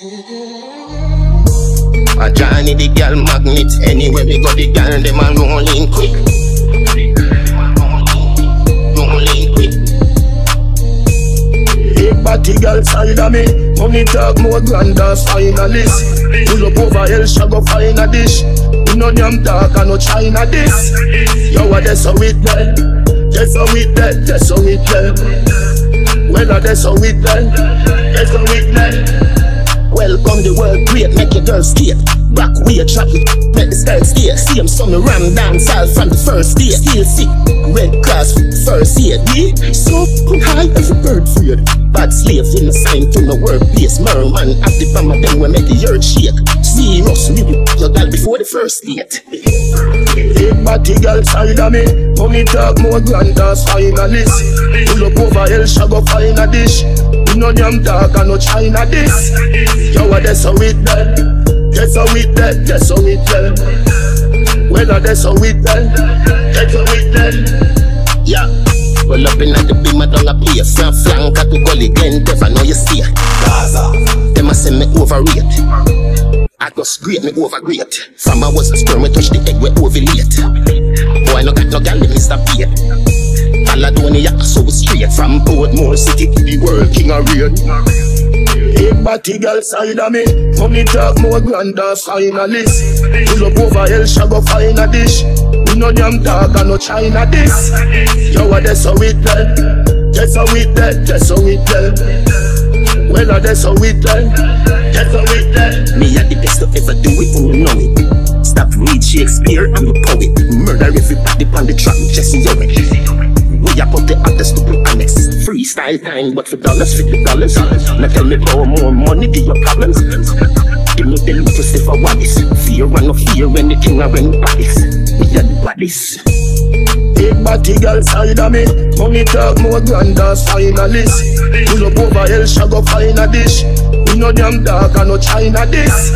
A Johnny the girl magnet. Anywhere we go, the girl them a rolling quick. Rolling quick. Big body girl side of me. Money talk more grand as finalist. Pull up over hell, she go find a dish. We no damn talk and no China this. Yo, what that's how it then That's how it then, that's how it then Well, uh, that's how it then That's how it then Welcome the world great, make your girl skate. Back way trap it, make the style stay. See him some ram dance all from the first day. Still sick, red cross first aid. Yeah, so high every bird feared. Bad slave in the sign to the workplace. Merman active from a them we make the earth shake. Serious, we will your girl before the first date. Big body girl side of me Money talk more grand as finalist Pull up over hell, she go find a dish no damn talk and no China this how it done That's how it done, that's how it done Well, that's how it done That's how it done Yeah. Well up in the beam, I don't a play From flank at the gully, Glen Dev, I know you see. Gaza. Them a say me overrate I just great, me overgrate From I was a sperm, me touch the egg, we ovulate. Boy, no got no gal, me Mr. Beat Caledonia, so straight. From Portmore City to the world, king of rain Body girl side of me Money talk more grand as finalist Pull up over hell, she go find a dish We no damn talk and no China this Yo, what that's how it done That's how it done, that's how it done Well, uh, that's how it done That's how it done Me at the best to ever do it, you know it. Stop read Shakespeare, I'm a poet. Murder everybody on the track, Jesse Owens. We up up the other stupid. Freestyle time, but for dollars, fifty dollars. Now tell me how more money be your problems. Give me the little Steph Wallace. Fear and no fear when the king of when bodies. Me a the bodies. Big body girl side of me Money talk more grand as finalist Pull up over hell, she go find a dish We no damn dark and no China this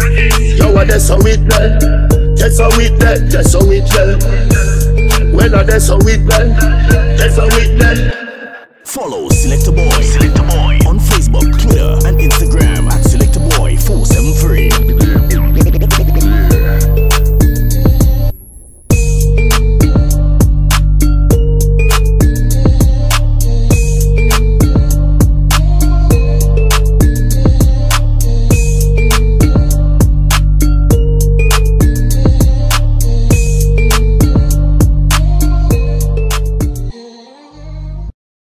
Yo, what that's how it done That's how it done, that's how it Well, uh, that's how it done That's how it done Follow Selector Bwoy